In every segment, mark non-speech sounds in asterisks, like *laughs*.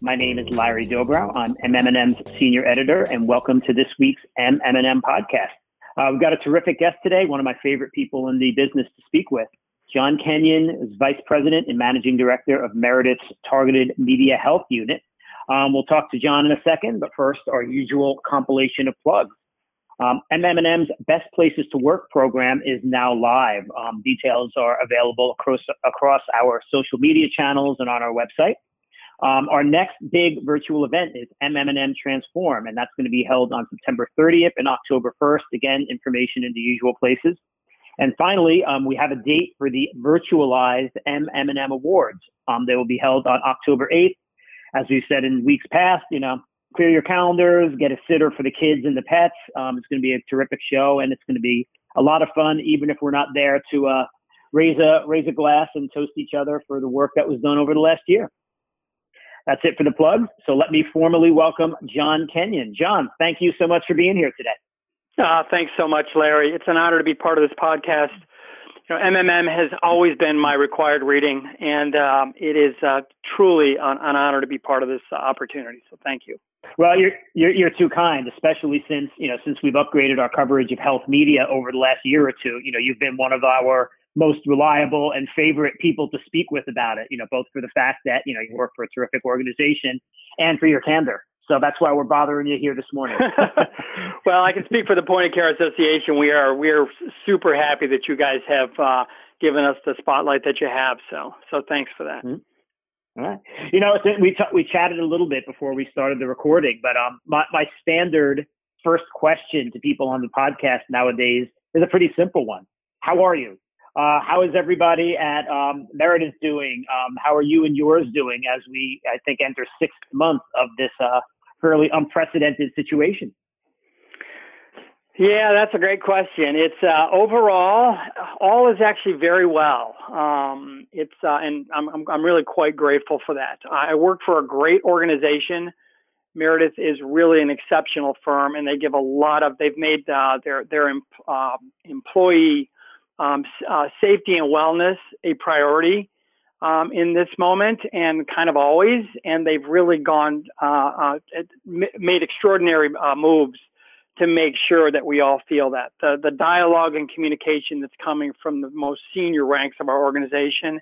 My name is Larry Dobrow. I'm MMM's senior editor, and welcome to this week's MMM podcast. Uh, we've got a terrific guest today, one of my favorite people in the business to speak with. John Kenyon is Vice President and Managing Director of Meredith's Targeted Media Health Unit. Um, we'll talk to John in a second, but first, our usual compilation of plugs. Um, MMM's Best Places to Work program is now live. Um, details are available across, across our social media channels and on our website. Um, our next big virtual event is MMM Transform, and that's going to be held on September 30th and October 1st. Again, information in the usual places. And finally, um, we have a date for the virtualized MMM Awards. Um, they will be held on October 8th. As we've said in weeks past, you know, clear your calendars, get a sitter for the kids and the pets. Um, it's going to be a terrific show, and it's going to be a lot of fun, even if we're not there to uh, raise a raise a glass and toast each other for the work that was done over the last year. That's it for the plugs. So let me formally welcome John Kenyon. John, thank you so much for being here today. Uh, thanks so much, Larry. It's an honor to be part of this podcast. You know, MMM has always been my required reading, and um, it is uh, truly an, an, honor to be part of this uh, opportunity. So, thank you. Well, you're, you're you're too kind, especially since you know since we've upgraded our coverage of health media over the last year or two. You know, you've been one of our most reliable and favorite people to speak with about it. You know, both for the fact that you know you work for a terrific organization and for your candor. So that's why we're bothering you here this morning. *laughs* *laughs* well, I can speak for the Point of Care Association. We are we are super happy that you guys have uh, given us the spotlight that you have. So so thanks for that. Mm-hmm. All right. You know, we t- we chatted a little bit before we started the recording, but um, my my standard first question to people on the podcast nowadays is a pretty simple one. How are you? Uh, how is everybody at um, Meredith doing? Um, how are you and yours doing as we, I think, enter sixth month of this uh, fairly unprecedented situation? Yeah, that's a great question. It's uh, overall, all is actually very well. Um, it's uh, and I'm, I'm I'm really quite grateful for that. I work for a great organization. Meredith is really an exceptional firm, and they give a lot of. They've made uh, their their uh, employee um, uh, safety and wellness a priority um, in this moment and kind of always. And they've really gone, uh, uh, made extraordinary uh, moves to make sure that we all feel that. The, the dialogue and communication that's coming from the most senior ranks of our organization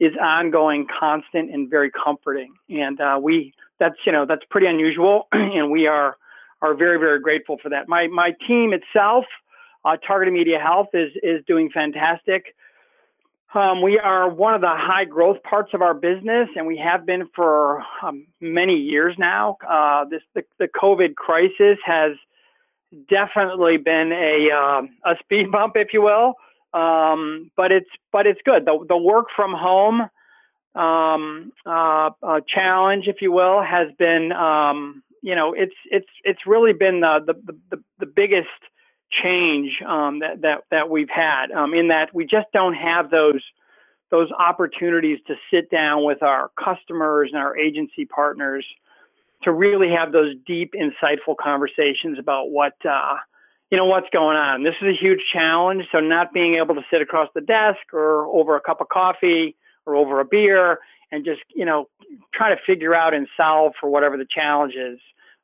is ongoing, constant, and very comforting. And uh, we, that's, you know, that's pretty unusual. *clears throat* and we are, are very, very grateful for that. My, my team itself, uh, Targeted Media Health is is doing fantastic. Um, we are one of the high growth parts of our business, and we have been for um, many years now. Uh, this the, the COVID crisis has definitely been a um, a speed bump, if you will. Um, but it's but it's good. The the work from home um, uh, uh, challenge, if you will, has been um, you know it's it's it's really been the the the, the biggest change um, that that that we've had um, in that we just don't have those those opportunities to sit down with our customers and our agency partners to really have those deep, insightful conversations about what uh, you know what's going on. This is a huge challenge. So not being able to sit across the desk or over a cup of coffee or over a beer and just you know try to figure out and solve for whatever the challenge is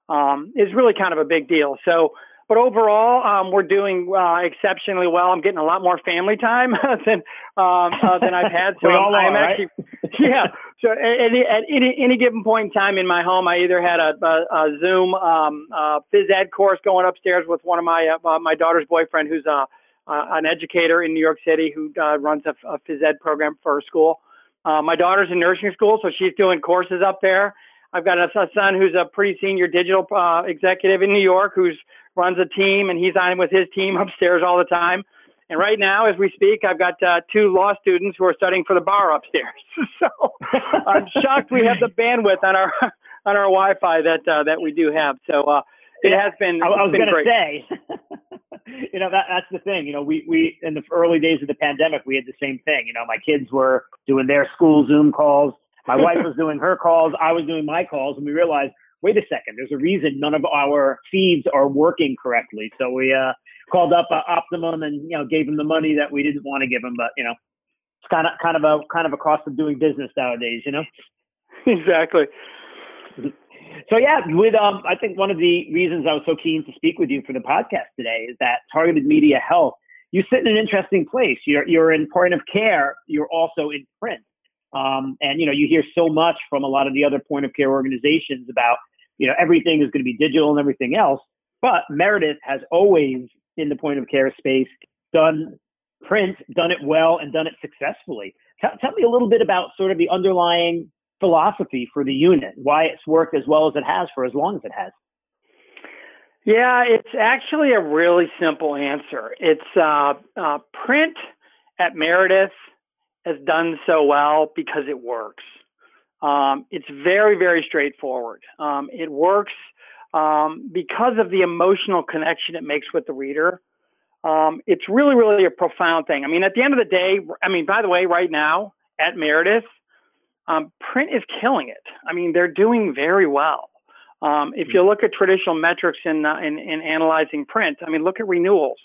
um, is really kind of a big deal. So but overall, um, we're doing uh, exceptionally well. I'm getting a lot more family time *laughs* than um, uh, than I've had. *laughs* So I'm, I'm actually, right? yeah. So at any, at any, any given point in time in my home, I either had a, a, a Zoom um, uh, phys ed course going upstairs with one of my uh, my daughter's boyfriend, who's a, uh, an educator in New York City who uh, runs a, a phys ed program for her school. Uh, my daughter's in nursing school, so she's doing courses up there. I've got a, a son who's a pretty senior digital uh, executive in New York who's runs a team, and he's on with his team *laughs* upstairs all the time. And right now, as we speak, I've got uh, two law students who are studying for the bar upstairs. *laughs* so I'm *laughs* shocked we have the bandwidth on our on our Wi-Fi that uh, that we do have. So uh, it has been. I, I was going to say, you know, that, that's the thing. You know, we we in the early days of the pandemic, we had the same thing. You know, my kids were doing their school Zoom calls. My wife was doing her calls. I was doing my calls, and we realized wait a second, there's a reason none of our feeds are working correctly. So we uh, called up uh, Optimum and you know gave them the money that we didn't want to give them, but you know it's kind of kind of a kind of a cost of doing business nowadays, you know. Exactly. So yeah, with um, I think one of the reasons I was so keen to speak with you for the podcast today is that targeted media health. You sit in an interesting place. You're you're in point of care. You're also in print. Um, and you know, you hear so much from a lot of the other point of care organizations about, you know, everything is going to be digital and everything else. But Meredith has always, in the point of care space, done print, done it well, and done it successfully. Tell, tell me a little bit about sort of the underlying philosophy for the unit, why it's worked as well as it has for as long as it has. Yeah, it's actually a really simple answer. It's uh, uh, print at Meredith has done so well because it works. Um, it's very, very straightforward. Um, it works um, because of the emotional connection it makes with the reader. Um, it's really, really a profound thing. I mean, at the end of the day, I mean, by the way, right now at Meredith, um, print is killing it. I mean, they're doing very well. Um, if you look at traditional metrics in, uh, in, in analyzing print, I mean, look at renewals.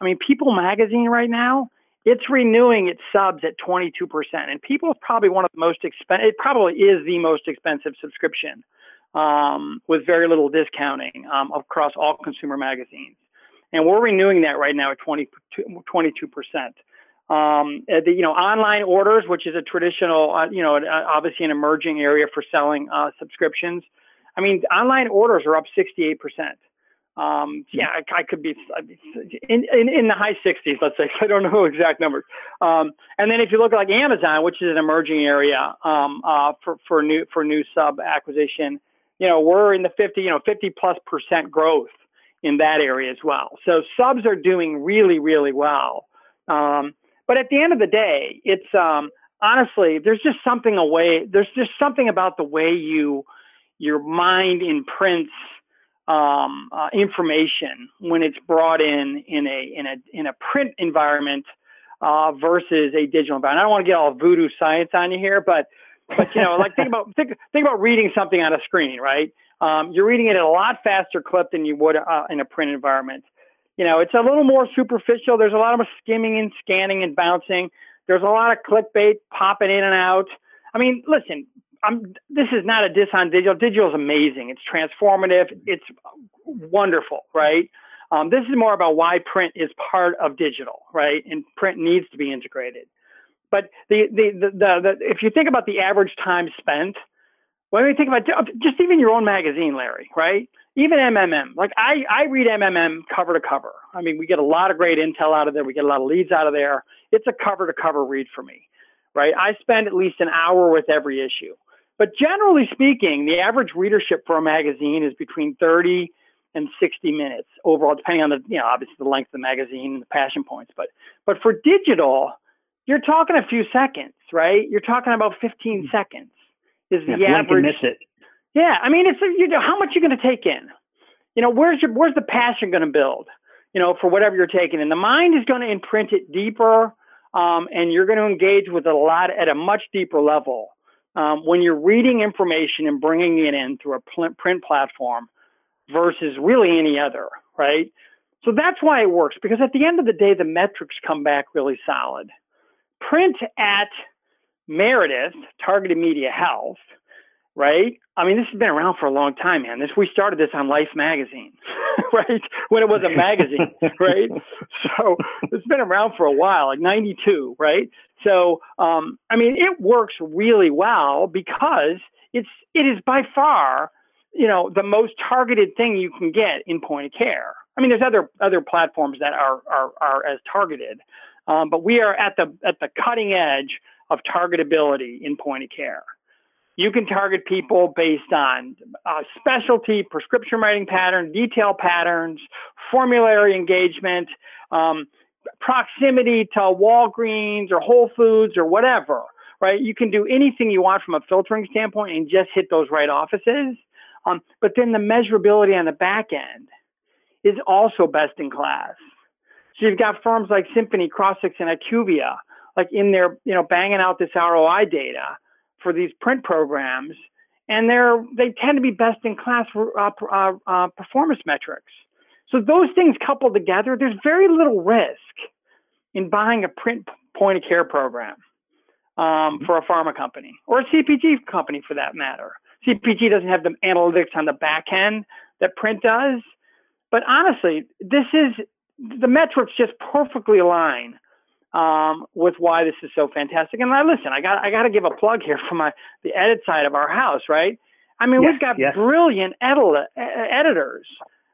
I mean, People Magazine right now it's renewing its subs at 22%. And People probably one of the most expensive, it probably is the most expensive subscription um, with very little discounting um, across all consumer magazines. And we're renewing that right now at 20, 22%. Um, the, you know, online orders, which is a traditional, uh, you know, uh, obviously an emerging area for selling uh, subscriptions. I mean, online orders are up 68%. Um, yeah, I, I, could be in, in, in the high 60s, let's say. *laughs* I don't know exact numbers. Um, and then if you look at like Amazon, which is an emerging area um, uh, for for new for new sub acquisition, you know, we're in the 50, you know, 50 plus percent growth in that area as well. So subs are doing really, really well. Um, but at the end of the day, it's um, honestly there's just something away. There's just something about the way you your mind imprints um, uh, information when it's brought in in a in a in a print environment uh, versus a digital environment. I don't want to get all voodoo science on you here, but but you know, like think about *laughs* think think about reading something on a screen, right? Um, you're reading it at a lot faster clip than you would uh, in a print environment. You know, it's a little more superficial. There's a lot of skimming and scanning and bouncing. There's a lot of clickbait popping in and out. I mean, listen, I'm, this is not a diss on digital. Digital is amazing. It's transformative. It's wonderful, right? Um, this is more about why print is part of digital, right? And print needs to be integrated. But the, the, the, the, the if you think about the average time spent, when you think about just even your own magazine, Larry, right? Even MMM, like I, I read MMM cover to cover. I mean, we get a lot of great intel out of there. We get a lot of leads out of there. It's a cover to cover read for me, right? I spend at least an hour with every issue. But generally speaking, the average readership for a magazine is between 30 and 60 minutes overall, depending on the, you know, obviously the length of the magazine and the passion points. But, but for digital, you're talking a few seconds, right? You're talking about 15 hmm. seconds is the yeah, average. Miss it. Yeah, I mean, it's you know, how much you're going to take in. You know, where's your where's the passion going to build? You know, for whatever you're taking in. The mind is going to imprint it deeper, um, and you're going to engage with it a lot at a much deeper level um, when you're reading information and bringing it in through a print platform versus really any other, right? So that's why it works because at the end of the day, the metrics come back really solid. Print at Meredith, Targeted Media Health, right? I mean, this has been around for a long time, man. This we started this on Life magazine, *laughs* right? When it was a *laughs* magazine, right? So it's been around for a while, like '92, right? So, um, I mean, it works really well because it's it is by far, you know, the most targeted thing you can get in point of care. I mean, there's other other platforms that are are, are as targeted, um, but we are at the at the cutting edge of targetability in point of care. You can target people based on uh, specialty, prescription writing pattern, detail patterns, formulary engagement. Um, proximity to Walgreens or Whole Foods or whatever, right? You can do anything you want from a filtering standpoint and just hit those right offices. Um, but then the measurability on the back end is also best in class. So you've got firms like Symphony, Crossix, and IQVIA, like in there, you know, banging out this ROI data for these print programs, and they're they tend to be best in class uh, uh, uh, performance metrics. So those things coupled together, there's very little risk in buying a print point of care program um, mm-hmm. for a pharma company or a CPG company for that matter. CPG doesn't have the analytics on the back end that print does. But honestly, this is the metrics just perfectly align um, with why this is so fantastic. And I listen, I got I got to give a plug here for my the edit side of our house, right? I mean, yes, we've got yes. brilliant edit- editors,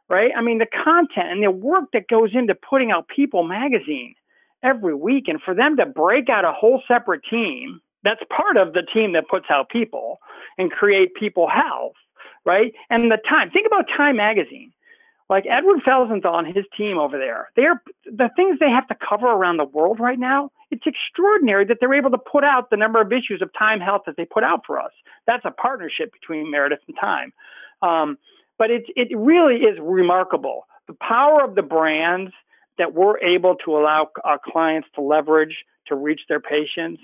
right? I mean, the content and the work that goes into putting out People magazine every week, and for them to break out a whole separate team that's part of the team that puts out People and create People Health, right? And the Time. Think about Time magazine like Edward Felsenthal and his team over there, they're the things they have to cover around the world right now. It's extraordinary that they're able to put out the number of issues of Time Health that they put out for us. That's a partnership between Meredith and Time. Um, but it it really is remarkable the power of the brands that we're able to allow our clients to leverage to reach their patients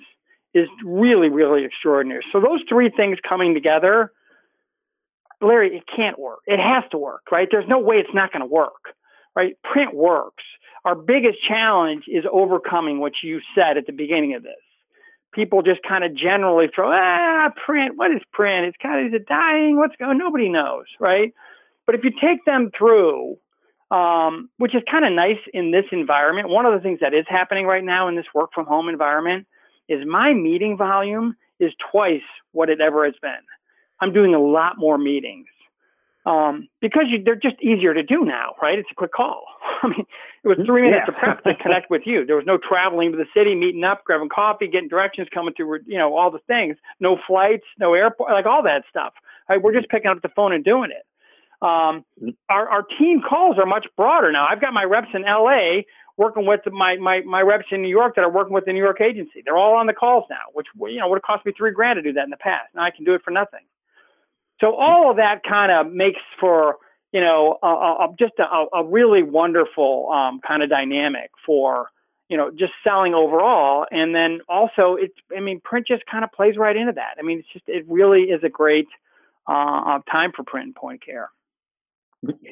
is really really extraordinary. So those three things coming together Larry, it can't work. It has to work, right? There's no way it's not going to work, right? Print works. Our biggest challenge is overcoming what you said at the beginning of this. People just kind of generally throw, ah, print. What is print? It's kind of, is it dying? What's going? Nobody knows, right? But if you take them through, um, which is kind of nice in this environment, one of the things that is happening right now in this work from home environment is my meeting volume is twice what it ever has been. I'm doing a lot more meetings um, because you, they're just easier to do now, right? It's a quick call. *laughs* I mean, it was three minutes yeah. of prep to *laughs* connect with you. There was no traveling to the city, meeting up, grabbing coffee, getting directions, coming to, you know, all the things. No flights, no airport, like all that stuff. Right? We're just picking up the phone and doing it. Um, our, our team calls are much broader now. I've got my reps in LA working with my, my, my reps in New York that are working with the New York agency. They're all on the calls now, which, you know, would have cost me three grand to do that in the past. Now I can do it for nothing. So all of that kind of makes for you know a, a, just a, a, really wonderful um, kind of dynamic for you know just selling overall, and then also it's I mean print just kind of plays right into that. I mean it's just it really is a great uh, time for print and point care.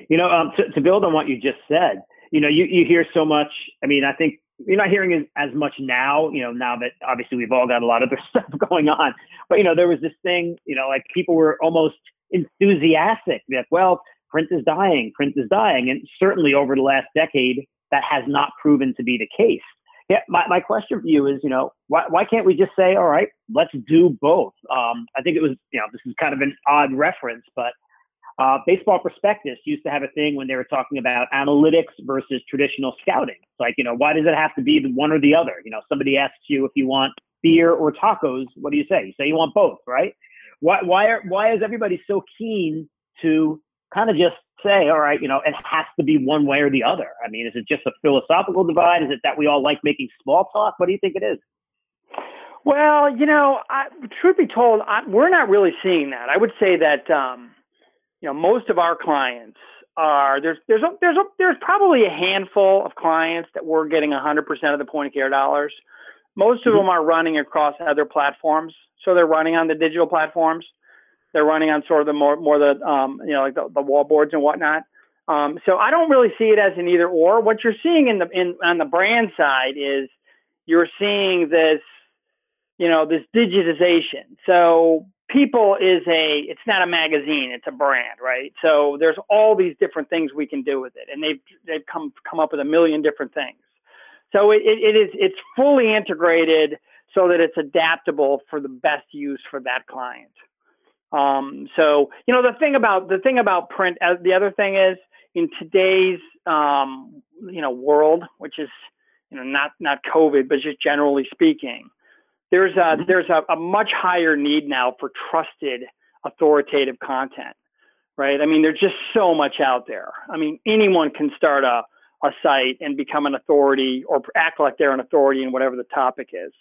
You know, um, to, to build on what you just said, you know, you, you hear so much. I mean, I think you're not hearing as, as much now, you know, now that obviously we've all got a lot of other *laughs* stuff going on. But, you know, there was this thing, you know, like people were almost enthusiastic that, well, print is dying, print is dying. And certainly over the last decade, that has not proven to be the case. Yeah, my, my question for you is, you know, why, why can't we just say, all right, let's do both? Um, I think it was, you know, this is kind of an odd reference, but uh, Baseball Prospectus used to have a thing when they were talking about analytics versus traditional scouting. It's like, you know, why does it have to be one or the other? You know, somebody asks you if you want beer or tacos. What do you say? You say you want both, right? Why, why, are, why is everybody so keen to kind of just say, all right, you know, it has to be one way or the other? I mean, is it just a philosophical divide? Is it that we all like making small talk? What do you think it is? Well, you know, I, truth be told, I, we're not really seeing that. I would say that um, you know, most of our clients are there's there's a, there's a, there's probably a handful of clients that we're getting 100% of the point of care dollars. Most of mm-hmm. them are running across other platforms, so they're running on the digital platforms. They're running on sort of the more more the um, you know like the, the wall boards and whatnot. Um, so I don't really see it as an either or. What you're seeing in the in on the brand side is you're seeing this you know this digitization. So people is a it's not a magazine it's a brand right? So there's all these different things we can do with it and they've they've come come up with a million different things. So it, it is it's fully integrated so that it's adaptable for the best use for that client. Um, so you know the thing about the thing about print uh, the other thing is in today's um, you know world which is you know not not covid but just generally speaking there's a mm-hmm. there's a, a much higher need now for trusted authoritative content right? I mean there's just so much out there. I mean anyone can start a, a site and become an authority or act like they're an authority in whatever the topic is.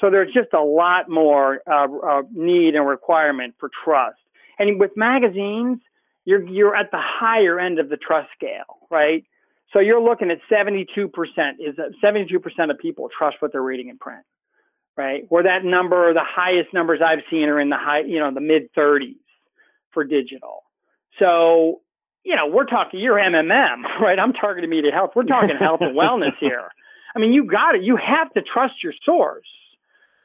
So there's just a lot more uh, uh, need and requirement for trust. And with magazines you're you're at the higher end of the trust scale right? So you're looking at 72% is 72% of people trust what they're reading in print right? Where that number, the highest numbers I've seen are in the high, you know, the mid 30s for digital. So, you know, we're talking you're MMM, *laughs* right? I'm targeting media health. We're talking health and wellness *laughs* here. I mean, you got it. You have to trust your source,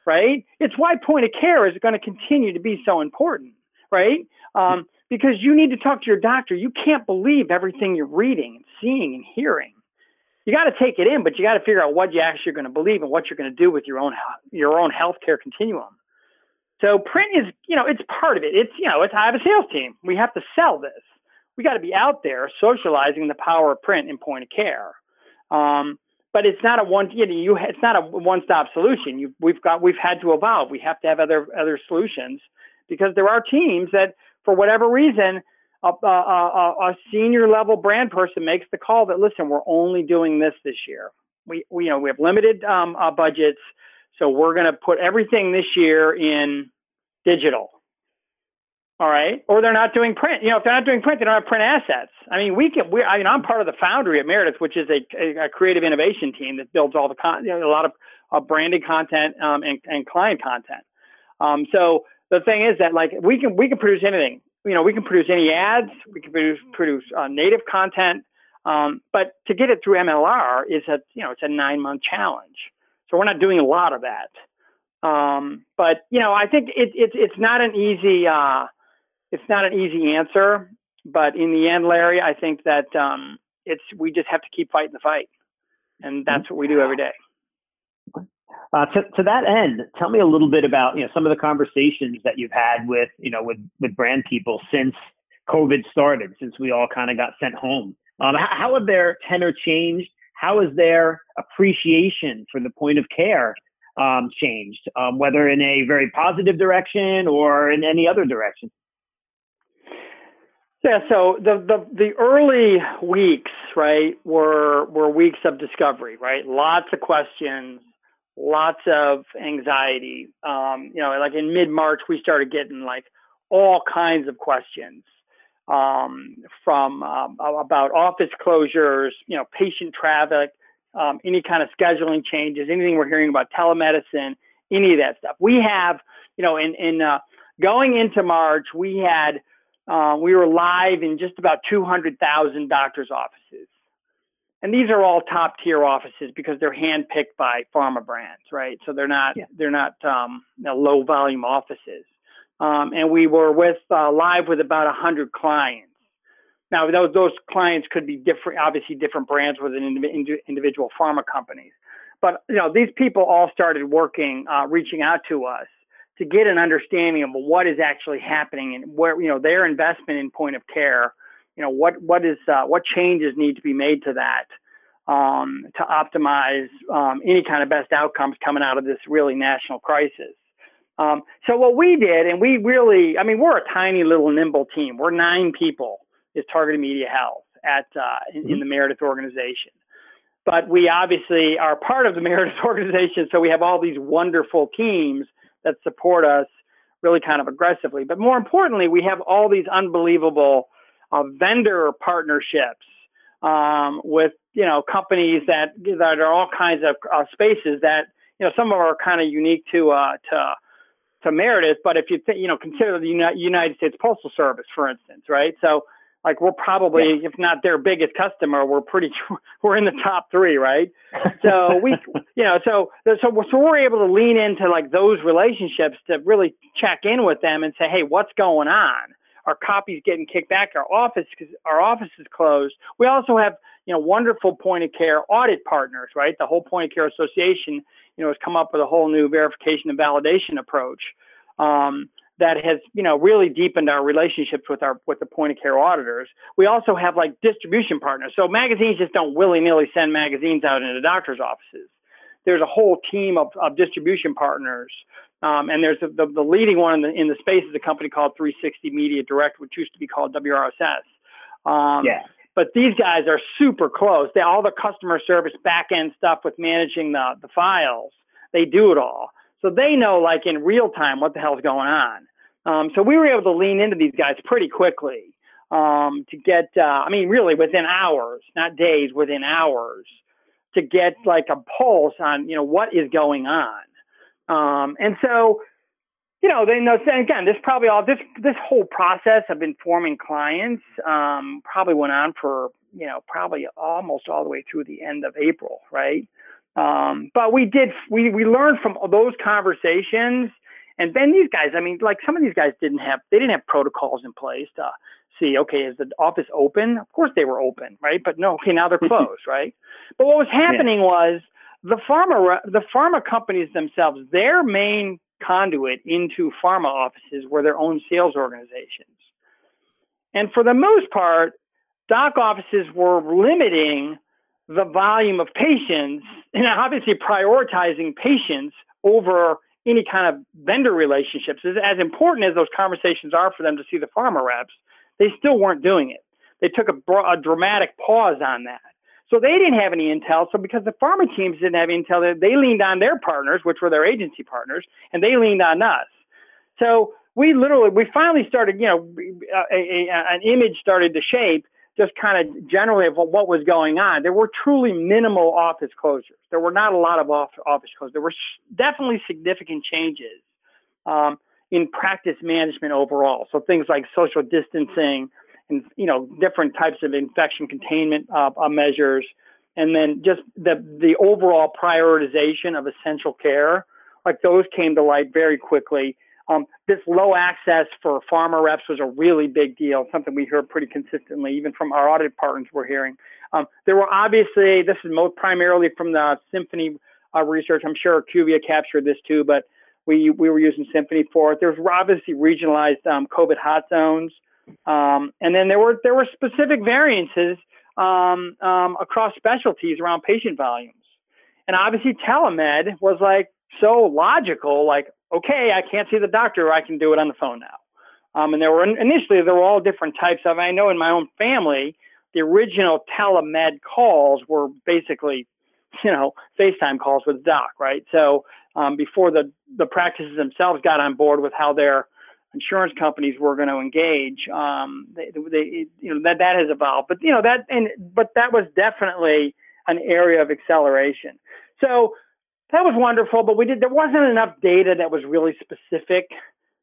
right? It's why point of care is going to continue to be so important, right? Um, because you need to talk to your doctor. You can't believe everything you're reading and seeing and hearing. You got to take it in, but you got to figure out what you actually are going to believe and what you're going to do with your own your own healthcare continuum. So print is, you know, it's part of it. It's, you know, it's I have a sales team. We have to sell this. We got to be out there socializing the power of print in point of care. Um, but it's not a one you know you it's not a one stop solution. You, we've got we've had to evolve. We have to have other other solutions because there are teams that for whatever reason a, a, a, senior level brand person makes the call that listen we're only doing this this year. We, we you know we have limited um, uh, budgets, so we're going to put everything this year in digital all right, or they're not doing print. You know, if they're not doing print, they don't have print assets. I mean, we can. We, I mean, I'm part of the Foundry at Meredith, which is a, a, a creative innovation team that builds all the con, you know, a lot of uh, branded content um, and, and client content. Um, so the thing is that like we can we can produce anything. You know, we can produce any ads. We can produce produce uh, native content. Um, but to get it through MLR is a you know it's a nine month challenge. So we're not doing a lot of that. Um, but you know, I think it, it it's not an easy. Uh, it's not an easy answer, but in the end, Larry, I think that um, it's we just have to keep fighting the fight, and that's what we do every day. Uh, to, to that end, tell me a little bit about you know some of the conversations that you've had with you know with with brand people since COVID started, since we all kind of got sent home. Um, how, have their tenor changed? How has their appreciation for the point of care um, changed, um, whether in a very positive direction or in any other direction? Yeah, so the, the the early weeks, right, were were weeks of discovery, right? Lots of questions, lots of anxiety. Um, you know, like in mid March, we started getting like all kinds of questions um, from um, about office closures, you know, patient traffic, um, any kind of scheduling changes, anything we're hearing about telemedicine, any of that stuff. We have, you know, in in uh, going into March, we had uh, we were live in just about 200,000 doctors' offices. And these are all top tier offices because they're handpicked by pharma brands, right? So they're not yeah. they're not um, low volume offices. Um, and we were with uh, live with about 100 clients. Now those those clients could be different, obviously different brands within individual pharma companies. But you know these people all started working, uh, reaching out to us to get an understanding of what is actually happening and where you know their investment in point of care you know what what is uh, what changes need to be made to that um, to optimize um, any kind of best outcomes coming out of this really national crisis um, so what we did and we really i mean we're a tiny little nimble team we're nine people is targeted media health at uh, in, in mm-hmm. the meredith organization but we obviously are part of the *laughs* Meredith organization, so we have all these wonderful teams that support us really kind of aggressively. But more importantly, we have all these unbelievable uh, vendor partnerships um, with you know companies that that are all kinds of uh, spaces that you know some of them are kind of unique to uh, to to Meredith. But if you th- you know consider the United States Postal Service, for instance, right? So like we're probably yeah. if not their biggest customer we're pretty *laughs* we're in the top three right so we *laughs* you know so so so we're able to lean into like those relationships to really check in with them and say hey what's going on our copies getting kicked back our office our office is closed we also have you know wonderful point of care audit partners right the whole point of care association you know has come up with a whole new verification and validation approach um, that has you know really deepened our relationships with our with the point of care auditors. We also have like distribution partners. So magazines just don't willy nilly send magazines out into doctors' offices. There's a whole team of, of distribution partners, um, and there's a, the, the leading one in the in the space is a company called 360 Media Direct, which used to be called WRSS. Um, yeah. But these guys are super close. They all the customer service back end stuff with managing the the files. They do it all. So they know like in real time what the hell's going on. Um, so we were able to lean into these guys pretty quickly um, to get, uh, I mean, really within hours, not days, within hours, to get like a pulse on, you know, what is going on. Um, and so, you know, they know. Again, this probably all this this whole process of informing clients um, probably went on for you know probably almost all the way through the end of April, right? Um, but we did we we learned from those conversations And then these guys, I mean, like some of these guys didn't have they didn't have protocols in place to see, okay, is the office open? Of course they were open, right? But no, okay, now they're *laughs* closed, right? But what was happening yeah. was the pharma the pharma companies themselves, their main conduit into pharma offices were their own sales organizations. And for the most part, doc offices were limiting the volume of patients *laughs* and obviously prioritizing patients over any kind of vendor relationships. As, as important as those conversations are for them to see the pharma reps, they still weren't doing it. They took a, a dramatic pause on that. So they didn't have any intel. So because the pharma teams didn't have intel, they leaned on their partners, which were their agency partners, and they leaned on us. So we literally, we finally started, you know, a, a, an image started to shape just kind of generally of what was going on. There were truly minimal office closures. There were not a lot of office closures. There were definitely significant changes um, in practice management overall. So things like social distancing and you know different types of infection containment uh, uh, measures, and then just the the overall prioritization of essential care. Like those came to light very quickly um, this low access for pharma reps was a really big deal, something we hear pretty consistently, even from our audit partners we're hearing. Um, there were obviously, this is most primarily from the Symphony uh, research. I'm sure IQVIA captured this too, but we, we were using Symphony for it. There was obviously regionalized um, COVID hot zones. Um, and then there were, there were specific variances um, um, across specialties around patient volumes. And obviously telemed was like so logical, like, okay, I can't see the doctor, I can do it on the phone now. Um, and there were initially there were all different types of. I know in my own family, the original telemed calls were basically, you know, FaceTime calls with doc, right? So um, before the the practices themselves got on board with how their insurance companies were going to engage, um, they, they, you know, that that has evolved. But you know that and but that was definitely an area of acceleration. So that was wonderful, but we did there wasn't enough data that was really specific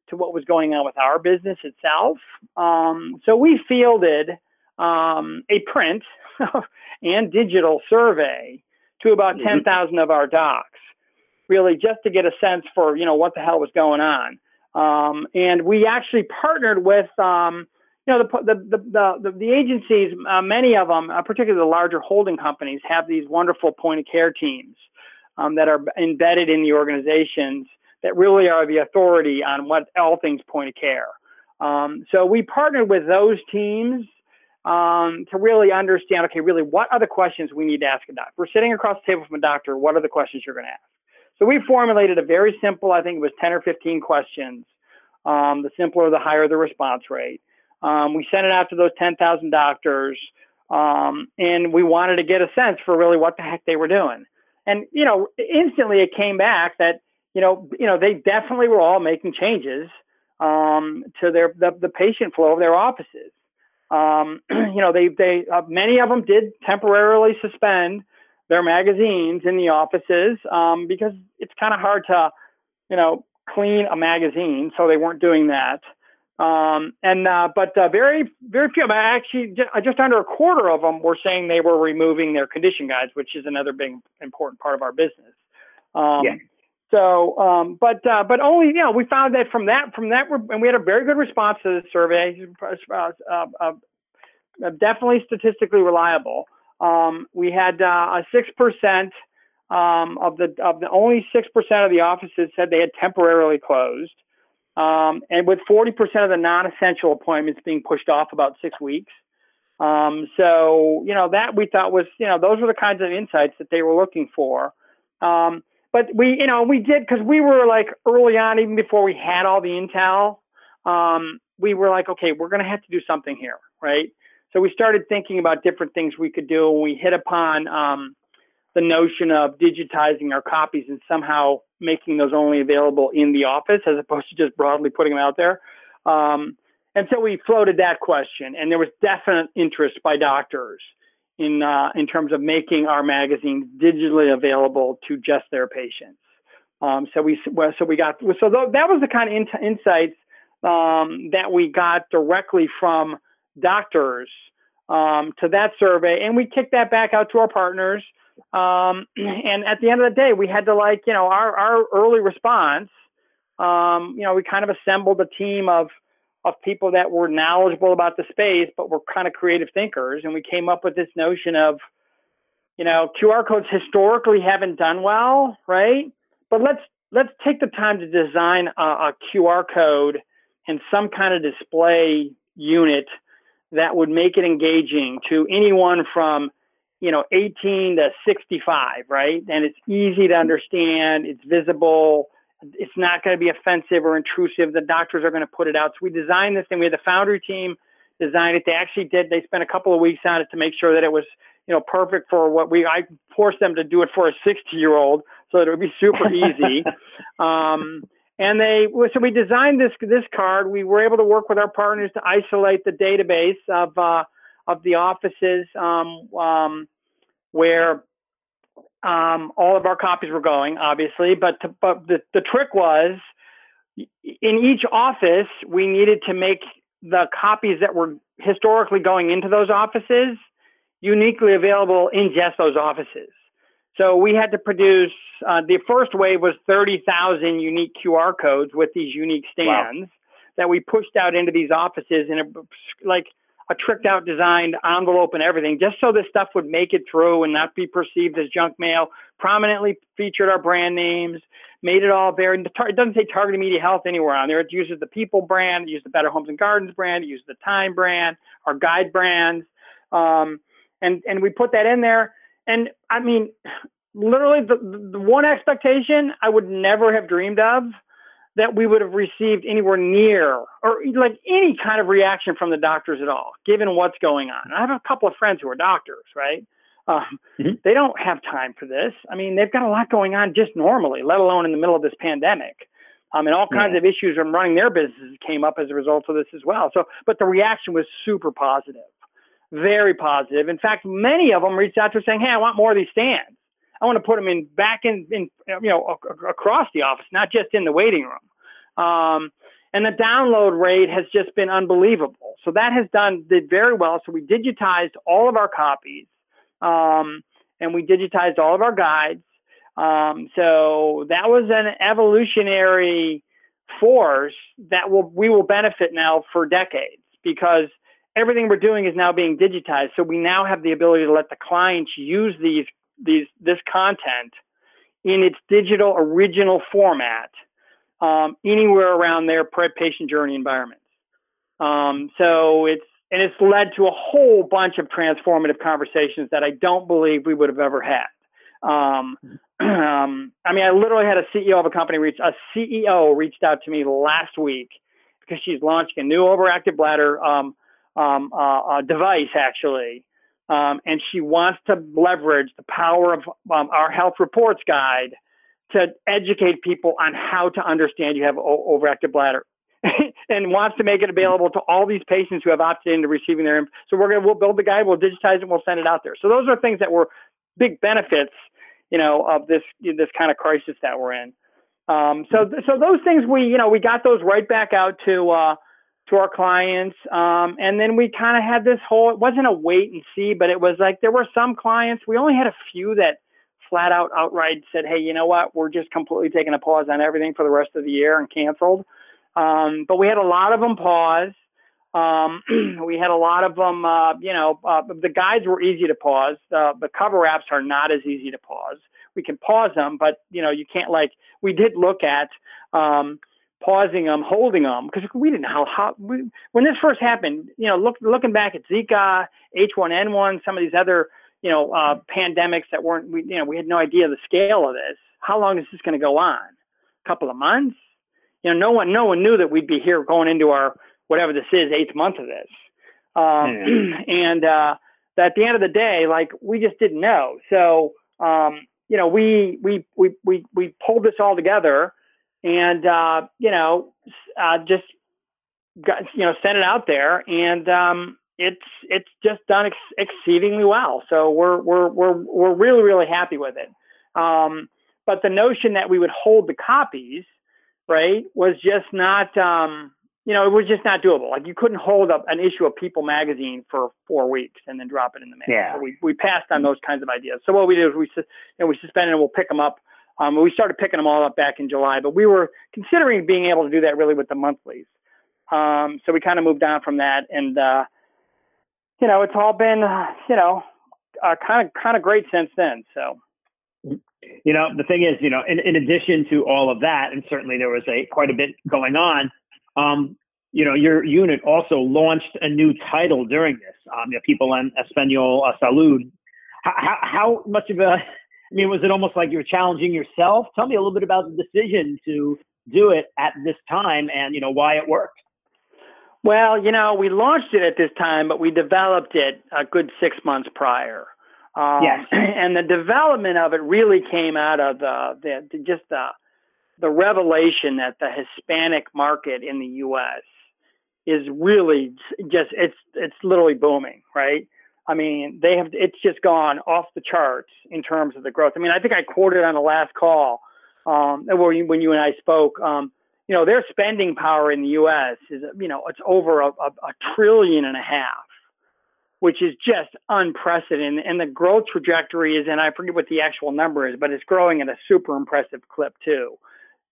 to what was going on with our business itself. Um, so we fielded um, a print *laughs* and digital survey to about mm-hmm. 10,000 of our docs, really just to get a sense for you know what the hell was going on. Um, and we actually partnered with um, you know the the the, the, the agencies, uh, many of them, uh, particularly the larger holding companies, have these wonderful point of care teams um, that are embedded in the organizations that really are the authority on what all things point of care. Um, so we partnered with those teams um, to really understand, okay, really what are the questions we need to ask a doctor? We're sitting across the table from a doctor, what are the questions you're going to ask? So we formulated a very simple, I think it was 10 or 15 questions. Um, the simpler, the higher the response rate. Um, we sent it out to those 10,000 doctors, um, and we wanted to get a sense for really what the heck they were doing. And you know, instantly it came back that you know, you know, they definitely were all making changes um, to their the, the patient flow of their offices. Um, *clears throat* you know, they they uh, many of them did temporarily suspend their magazines in the offices um, because it's kind of hard to, you know, clean a magazine, so they weren't doing that. Um, and uh, but uh, very very few. Actually, just, uh, just under a quarter of them were saying they were removing their condition guides, which is another big important part of our business. Um, yeah. So, um, but uh, but only you know we found that from that from that and we had a very good response to the survey. Uh, uh, definitely statistically reliable. Um, we had a six percent um, of the of the only six percent of the offices said they had temporarily closed. Um, and with 40% of the non-essential appointments being pushed off about six weeks. Um, so, you know, that we thought was, you know, those were the kinds of insights that they were looking for. Um, but we, you know, we did because we were like early on, even before we had all the intel, um, we were like, okay, we're going to have to do something here, right? So we started thinking about different things we could do. and We hit upon um, the notion of digitizing our copies and somehow making those only available in the office as opposed to just broadly putting them out there. Um, and so we floated that question, and there was definite interest by doctors in uh, in terms of making our magazines digitally available to just their patients. Um, so we so we got so that was the kind of in- insights um, that we got directly from doctors um, to that survey, and we kicked that back out to our partners. Um, *clears throat* and at the end of the day, we had to like, you know, our, our early response um, you know, we kind of assembled a team of of people that were knowledgeable about the space, but were kind of creative thinkers, and we came up with this notion of, you know, QR codes historically haven't done well, right? But let's let's take the time to design a, a QR code and some kind of display unit that would make it engaging to anyone from you know 18 to 65 right? And it's easy to understand it's visible it's not going to be offensive or intrusive the doctors are going to put it out. So we designed this thing we had the foundry team design it they actually did they spent a couple of weeks on it to make sure that it was you know perfect for what we i forced them to do it for a 60 year old so that it would be super *laughs* easy. Um, and they so we designed this this card. We were able to work with our partners to isolate the database of uh, of the offices um, um, where um, all of our copies were going, obviously. But to, but the the trick was in each office we needed to make the copies that were historically going into those offices uniquely available in just those offices. So we had to produce, uh, the first wave was 30,000 unique QR codes with these unique stands wow. that we pushed out into these offices in a, like a tricked out designed envelope and everything, just so this stuff would make it through and not be perceived as junk mail. Prominently featured our brand names, made it all there. It doesn't say Target Media Health anywhere on there. It uses the People brand, it uses the Better Homes and Gardens brand, it uses the Time brand, our guide brands. Um, and, and we put that in there and I mean, literally the, the one expectation I would never have dreamed of that we would have received anywhere near or like any kind of reaction from the doctors at all, given what's going on. I have a couple of friends who are doctors, right? Um, mm-hmm. They don't have time for this. I mean, they've got a lot going on just normally, let alone in the middle of this pandemic. Um, and all kinds yeah. of issues from running their businesses came up as a result of this as well. So, but the reaction was super positive very positive. In fact, many of them reached out to us saying, "Hey, I want more of these stands. I want to put them in back in, in you know across the office, not just in the waiting room." Um, and the download rate has just been unbelievable. So that has done did very well. So we digitized all of our copies, um, and we digitized all of our guides. Um, so that was an evolutionary force that will we will benefit now for decades because everything we're doing is now being digitized. So we now have the ability to let the clients use these these this content in its digital original format um, anywhere around their patient journey environments. Um, so it's and it's led to a whole bunch of transformative conversations that I don't believe we would have ever had. Um, um, I mean, I literally had a CEO of a company reach a CEO reached out to me last week because she's launching a new overactive bladder um, um, uh, device actually, um, and she wants to leverage the power of um, our health reports guide to educate people on how to understand you have o- overactive bladder. *laughs* and wants to make it available to all these patients who have opted into receiving their. So we're gonna we'll build the guide, we'll digitize it, we'll send it out there. So those are things that were big benefits, you know, of this this kind of crisis that we're in. Um, so so those things we you know we got those right back out to uh, to our clients. Um, and then we kind of had this whole, it wasn't a wait and see, but it was like there were some clients, we only had a few that flat out outright said, hey, you know what, we're just completely taking a pause on everything for the rest of the year and canceled. Um, but we had a lot of them pause. Um, *clears throat* we had a lot of them, uh, you know, uh, the guides were easy to pause. Uh, the cover apps are not as easy to pause. We can pause them, but you know, you can't like, we did look at, um, pausing them, holding them, because we didn't know how, how we, when this first happened. You know, look, looking back at Zika, H1N1, some of these other you know uh, pandemics that weren't we you know we had no idea the scale of this. How long is this going to go on? A couple of months? You know, no one no one knew that we'd be here going into our whatever this is eighth month of this. Um, yeah. *clears throat* and uh, at the end of the day, like we just didn't know. So um, you know, we we we we we pulled this all together and uh, you know, uh, just got, you know, sent it out there, and um, it's it's just done ex- exceedingly well. So we're we're we're we're really really happy with it. Um, but the notion that we would hold the copies, right, was just not. Um, you know, it was just not doable. Like you couldn't hold up an issue of People magazine for four weeks and then drop it in the mail. Yeah. So we, we passed on those kinds of ideas. So what we did is we, you know, we suspended and we'll pick them up Um, we started picking them all up back in July, but we were considering being able to do that really with the monthlies. Um, so we kind of moved on from that, and uh, you know, it's all been you know kind of kind of great since then. So. You know, the thing is, you know, in, in addition to all of that, and certainly there was a quite a bit going on. Um, you know, your unit also launched a new title during this. Um, you know, People en Espanol uh, Salud. How, how much of a I mean, was it almost like you were challenging yourself? Tell me a little bit about the decision to do it at this time and, you know, why it worked. Well, you know, we launched it at this time, but we developed it a good six months prior. Um, yes. *clears throat* And the development of it really came out of the, the, the just the, the revelation that the Hispanic market in the U.S. is really just it's it's literally booming, right? I mean, they have it's just gone off the charts in terms of the growth. I mean, I think I quoted on the last call um, where you, when you and I spoke. Um, you know, their spending power in the U.S. is you know it's over a, a, a trillion and a half, which is just unprecedented. And the growth trajectory is, and I forget what the actual number is, but it's growing at a super impressive clip too.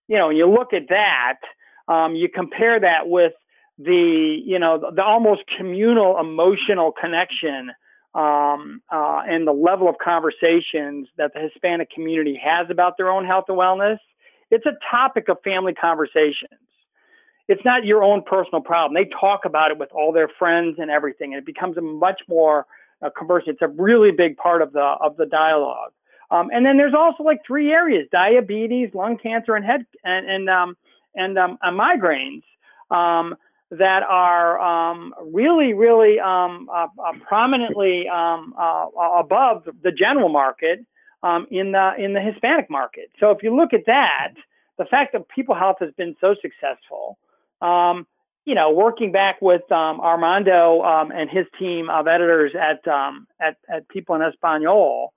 You know, you look at that, um, you compare that with the you know the, the almost communal emotional connection um, uh, and the level of conversations that the Hispanic community has about their own health and wellness, it's a topic of family conversations. It's not your own personal problem. They talk about it with all their friends and everything, and it becomes a much more uh, conversation. It's a really big part of the of the dialogue. Um, and then there's also like three areas: diabetes, lung cancer, and head and and um, and um, uh, migraines. That are um, really, really um, uh, uh, prominently um, uh, above the general market um, in the in the Hispanic market. So if you look at that, the fact that People Health has been so successful, um, you know, working back with um, Armando and his team of editors at at, at People en Espanol,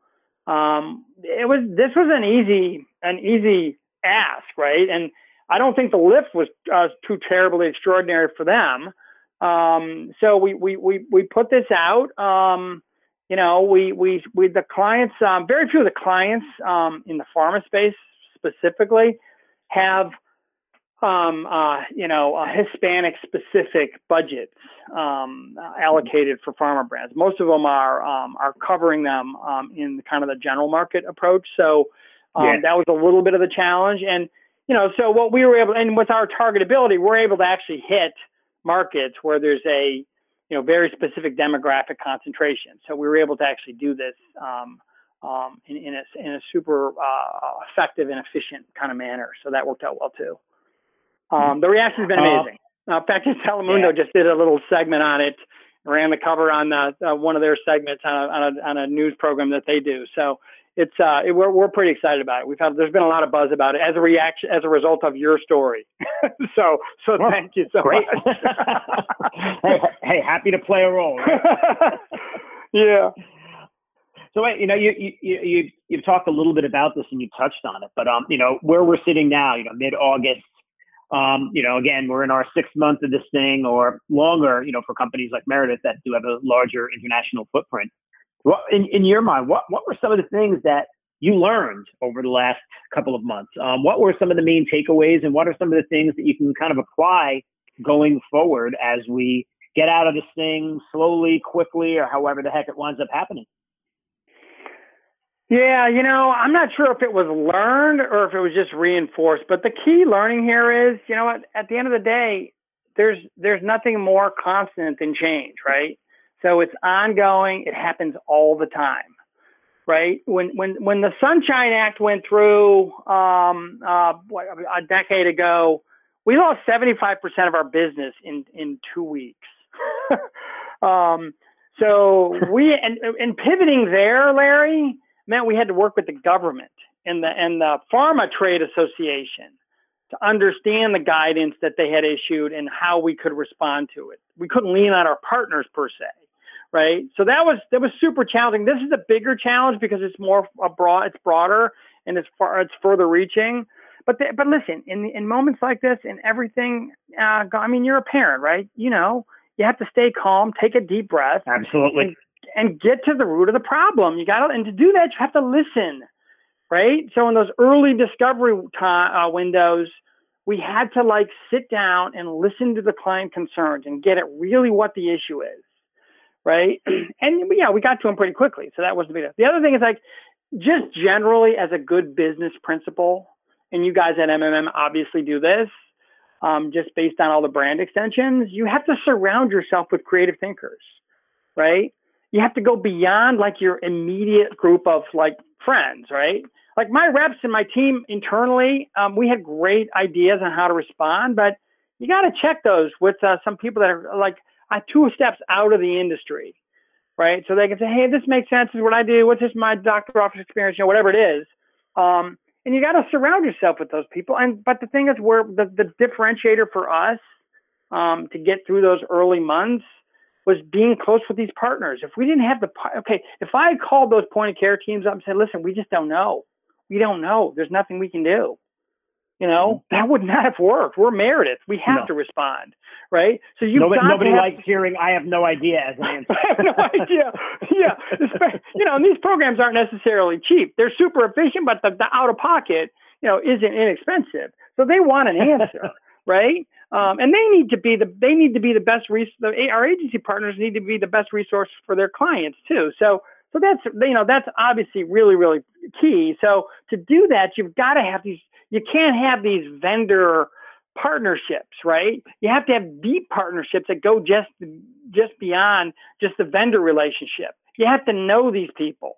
it was this was an easy an easy ask, right? And I don't think the lift was uh, too terribly extraordinary for them. Um, so we, we, we, we put this out. Um, you know, we, we, we, the clients, um, very few of the clients um, in the pharma space specifically have, um, uh, you know, uh, Hispanic specific budgets um, allocated for pharma brands. Most of them are, are covering them in kind of the general market approach. So yeah. that was a little bit of the challenge. And, you know, so what we were able, and with our targetability, we're able to actually hit markets where there's a, you know, very specific demographic concentration. So we were able to actually do this um, um, in, in, a, in a super uh, effective and efficient kind of manner. So that worked out well too. Um, the reaction has been uh, amazing. Uh, in fact, Telemundo yeah. just did a little segment on it, ran the cover on the, uh, one of their segments on a, on a, on a news program that they do. So it's uh, it, we're we're pretty excited about it. We've had there's been a lot of buzz about it as a reaction as a result of your story. *laughs* so so well, thank you so great. much. *laughs* hey, hey, happy to play a role. Right? *laughs* yeah. So wait, you know, you you you you've talked a little bit about this and you touched on it, but um, you know, where we're sitting now, you know, mid August. Um, you know, again, we're in our sixth month of this thing or longer, you know, for companies like Meredith that do have a larger international footprint. Well, in, in your mind, what, what were some of the things that you learned over the last couple of months? Um, what were some of the main takeaways, and what are some of the things that you can kind of apply going forward as we get out of this thing slowly, quickly, or however the heck it winds up happening? Yeah, you know, I'm not sure if it was learned or if it was just reinforced, but the key learning here is, you know, at, at the end of the day, there's there's nothing more constant than change, right? So it's ongoing. It happens all the time, right? When when when the Sunshine Act went through um, uh, a decade ago, we lost 75% of our business in in two weeks. *laughs* um, so *laughs* we and, and pivoting there, Larry, meant we had to work with the government and the and the Pharma Trade Association to understand the guidance that they had issued and how we could respond to it. We couldn't lean on our partners per se right? So that was that was super challenging. This is a bigger challenge because it's more broad, it's broader, and it's far, it's further reaching. But the, but listen, in in moments like this, and everything, uh, I mean, you're a parent, right? You know, you have to stay calm, take a deep breath, absolutely, and, and get to the root of the problem. You got to, and to do that, you have to listen. right? So in those early discovery time, uh, windows, we had to like sit down and listen to the client concerns and get at really what the issue is, right? *clears throat* And yeah, we got to them pretty quickly. So that was the big. The other thing is like just generally as a good business principle, and you guys at MMM obviously do this, um, just based on all the brand extensions, you have to surround yourself with creative thinkers, right? You have to go beyond like your immediate group of like friends, right? Like my reps and my team internally, um, we had great ideas on how to respond, but you got to check those with uh, some people that are like two steps out of the industry, right? So they can say, hey, this makes sense. This is what I do. What's this my doctor office experience? You know, whatever it is. Um, and you got to surround yourself with those people. And but the thing is, where the the differentiator for us um, to get through those early months was being close with these partners. If we didn't have the okay, if I called those point of care teams up and said, listen, we just don't know. We don't know. There's nothing we can do. You know, mm-hmm. that would not have worked. We're Meredith. We have no. to respond, right? So you nobody, nobody have, likes hearing "I have no idea" as an answer. *laughs* I have no idea. Yeah, you know, and these programs aren't necessarily cheap. They're super efficient, but the, the out of pocket, you know, isn't inexpensive. So they want an answer, *laughs* right? Um, and they need to be the they need to be the best res- the, our agency partners need to be the best resource for their clients too. So so that's you know that's obviously really really key. So to do that, you've got to have these you can't have these vendor partnerships, right? You have to have deep partnerships that go just just beyond just the vendor relationship. You have to know these people.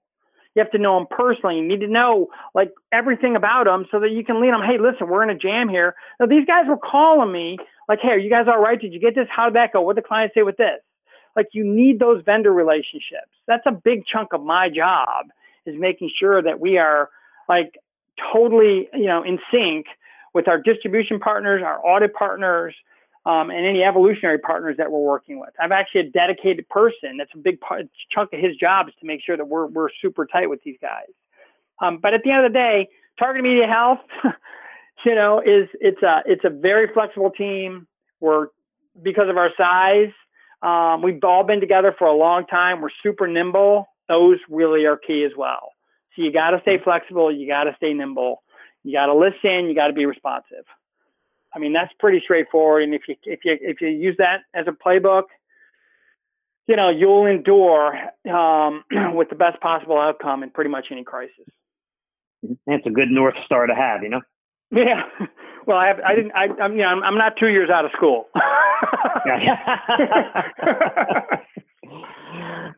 You have to know them personally. You need to know like everything about them so that you can lead them. Hey, listen, we're in a jam here. Now these guys were calling me like, hey, are you guys all right? Did you get this? How did that go? What did the client say with this? Like you need those vendor relationships. That's a big chunk of my job is making sure that we are like totally, you know, in sync with our distribution partners, our audit partners, um, and any evolutionary partners that we're working with. I'm actually a dedicated person. That's a big part, chunk of his job is to make sure that we're we're super tight with these guys. Um, but at the end of the day, Target Media Health, *laughs* you know, is it's a it's a very flexible team. We're because of our size, um, we've all been together for a long time. We're super nimble. Those really are key as well. So you got to stay flexible. You got to stay nimble. You got to listen. You got to be responsive. I mean, that's pretty straightforward. And if you if you if you use that as a playbook, you know you'll endure um, *clears throat* with the best possible outcome in pretty much any crisis. That's a good north star to have, you know. Yeah. *laughs* Well, I have, I didn't. I, I'm you know I'm, I'm not two years out of school. *laughs* *laughs*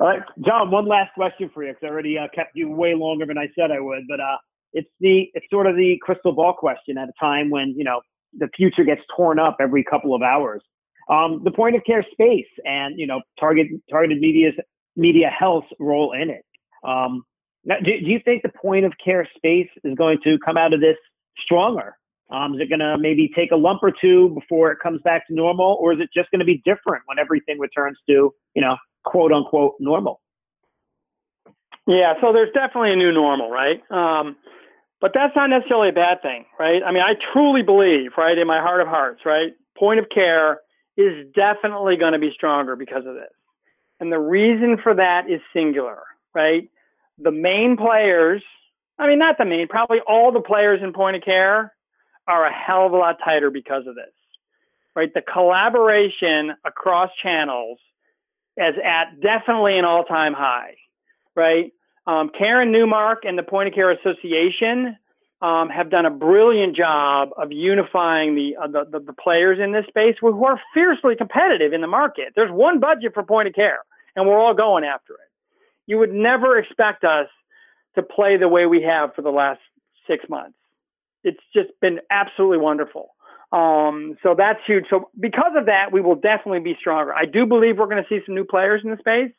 All right, John. One last question for you, because I already uh, kept you way longer than I said I would. But uh, it's the it's sort of the crystal ball question at a time when you know the future gets torn up every couple of hours. Um, the point of care space and you know target targeted media's media health role in it. Um, now, do, do you think the point of care space is going to come out of this stronger? Um, is it going to maybe take a lump or two before it comes back to normal, or is it just going to be different when everything returns to, you know, quote unquote normal? Yeah, so there's definitely a new normal, right? Um, but that's not necessarily a bad thing, right? I mean, I truly believe, right, in my heart of hearts, right, point of care is definitely going to be stronger because of this. And the reason for that is singular, right? The main players, I mean, not the main, probably all the players in point of care are a hell of a lot tighter because of this, right? The collaboration across channels is at definitely an all time high, right? Um, Karen Newmark and the Point of Care Association um, have done a brilliant job of unifying the, uh, the, the, the players in this space who are fiercely competitive in the market. There's one budget for point of care, and we're all going after it. You would never expect us to play the way we have for the last six months. It's just been absolutely wonderful. Um, so that's huge. So because of that, we will definitely be stronger. I do believe we're going to see some new players in the space.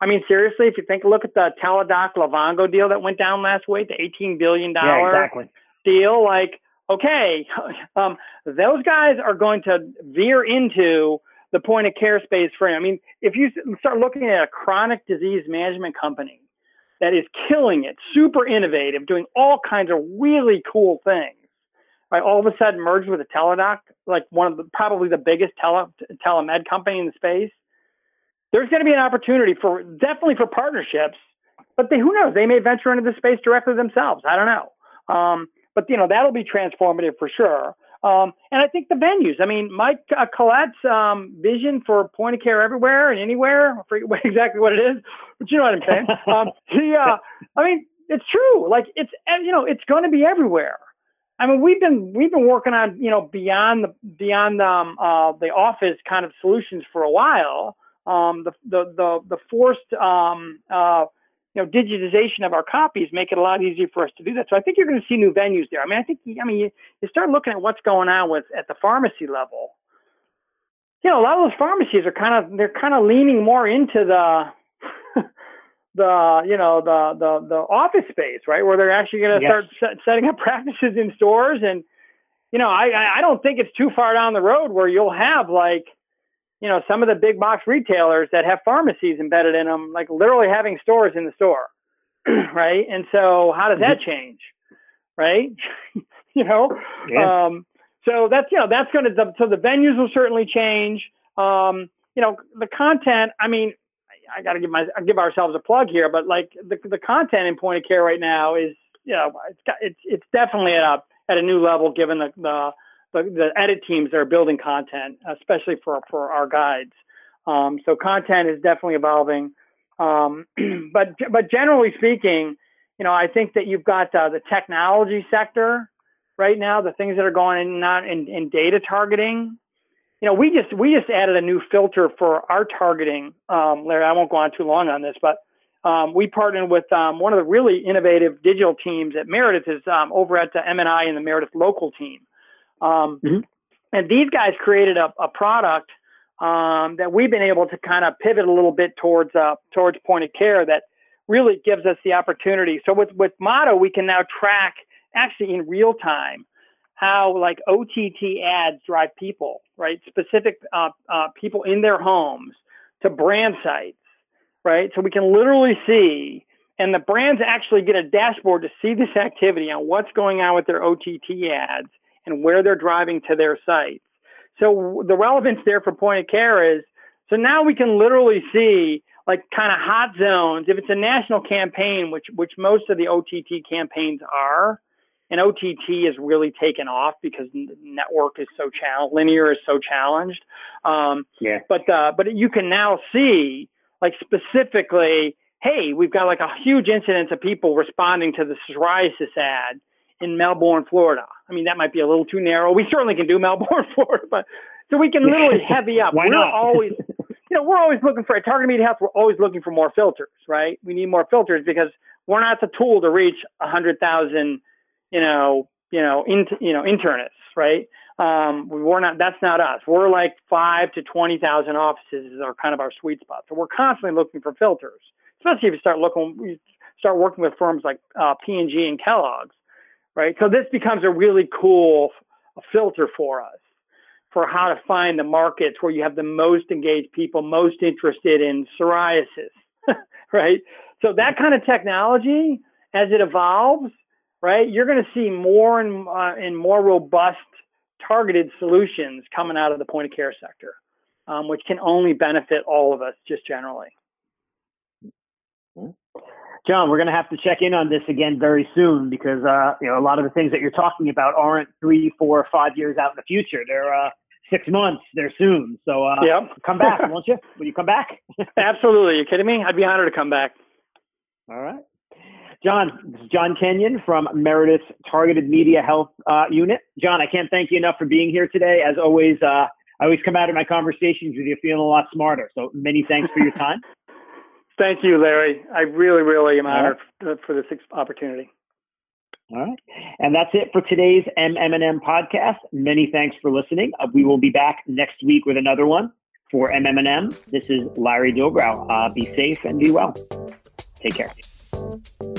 I mean, seriously, if you think, look at the Teladoc Livongo deal that went down last week, the $18 billion yeah, exactly. deal, like, okay, *laughs* um, those guys are going to veer into the point of care space for I mean, if you start looking at a chronic disease management company that is killing it, super innovative, doing all kinds of really cool things, right? All of a sudden merged with a Teladoc, like one of the probably the biggest tele, telemed company in the space there's going to be an opportunity for definitely for partnerships, but they, who knows? They may venture into the space directly themselves. I don't know. Um, but you know that'll be transformative for sure. Um, and I think the venues. I mean, Mike uh, Collette's um, vision for point of care everywhere and anywhere. I forget *laughs* exactly what it is, but you know what I'm saying. *laughs* Um, he, uh, I mean, it's true. Like it's you know it's going to be everywhere. I mean, we've been we've been working on you know beyond the beyond um, uh, the office kind of solutions for a while. Um, the, the the the forced um, uh, you know, digitization of our copies make it a lot easier for us to do that. So I think you're going to see new venues there. I mean, I think, I mean, you, you start looking at what's going on with at the pharmacy level. You know, a lot of those pharmacies are kind of they're kind of leaning more into the *laughs* the you know the the the office space, right, where they're actually going to yes. start set, setting up *laughs* practices in stores. And you know, I I don't think it's too far down the road where you'll have like you know, some of the big box retailers that have pharmacies embedded in them, like literally having stores in the store, *clears throat* right? And so, how does that mm-hmm. change, right? *laughs* you know, yeah. um, so that's you know that's going to so the venues will certainly change. Um, you know, the content. I mean, I got to give my give ourselves a plug here, but like the the content in point of care right now is you know it's got, it's it's definitely at a at a new level given the the the, the edit teams that are building content, especially for for our guides. Um, so content is definitely evolving. Um, *clears throat* but but generally speaking, you know, I think that you've got uh, the technology sector right now, the things that are going in not in, in data targeting. You know, we just we just added a new filter for our targeting. Um, Larry, I won't go on too long on this, but um, we partnered with um, one of the really innovative digital teams at Meredith is um, over at the MNI and the Meredith local team. Um, mm-hmm. And these guys created a, a product um, that we've been able to kind of pivot a little bit towards uh, towards point of care that really gives us the opportunity. So with with Motto, we can now track actually in real time how like OTT ads drive people, right? Specific uh, uh, people in their homes to brand sites, right? So we can literally see, and the brands actually get a dashboard to see this activity on what's going on with their OTT ads and where they're driving to their sites. So the relevance there for point of care is so now we can literally see like kind of hot zones. If it's a national campaign, which which most of the OTT campaigns are, and OTT is really taken off because network is so challenged, linear is so challenged. Um, yeah. But uh, but you can now see like specifically, hey, we've got like a huge incidence of people responding to the psoriasis ad in Melbourne, Florida. I mean, that might be a little too narrow. We certainly can do *laughs* Melbourne, Florida, but so we can literally *laughs* heavy up. Why we're not? always, *laughs* you know, we're always looking for at Target Media Health. We're always looking for more filters, right? We need more filters because we're not the tool to reach a hundred thousand, you know, you know, in, you know, internists, right? Um, we're not. That's not us. We're like five to twenty thousand offices is our kind of our sweet spot. So we're constantly looking for filters, especially if you start looking, you start working with firms like uh, P and G and Kellogg's right? So this becomes a really cool filter for us for how to find the markets where you have the most engaged people, most interested in psoriasis, *laughs* right? So that kind of technology, as it evolves, right, you're going to see more and, uh, and more robust targeted solutions coming out of the point of care sector, um, which can only benefit all of us just generally. John, we're going to have to check in on this again very soon because uh, you know a lot of the things that you're talking about aren't three, four, five years out in the future. They're uh, six months. They're soon. So uh, yep. come back, won't you? Will you come back? *laughs* Absolutely. You kidding me? I'd be honored to come back. All right. John, this is John Kenyon from Meredith's Targeted Media Health uh, Unit. John, I can't thank you enough for being here today. As always, uh, I always come out of my conversations with you feeling a lot smarter. So many thanks for your *laughs* time. Thank you, Larry. I really, really am honored right. for this opportunity. All right. And that's it for today's MMM podcast. Many thanks for listening. Uh, we will be back next week with another one for MMM. This is Larry Dobrow. Uh, be safe and be well. Take care.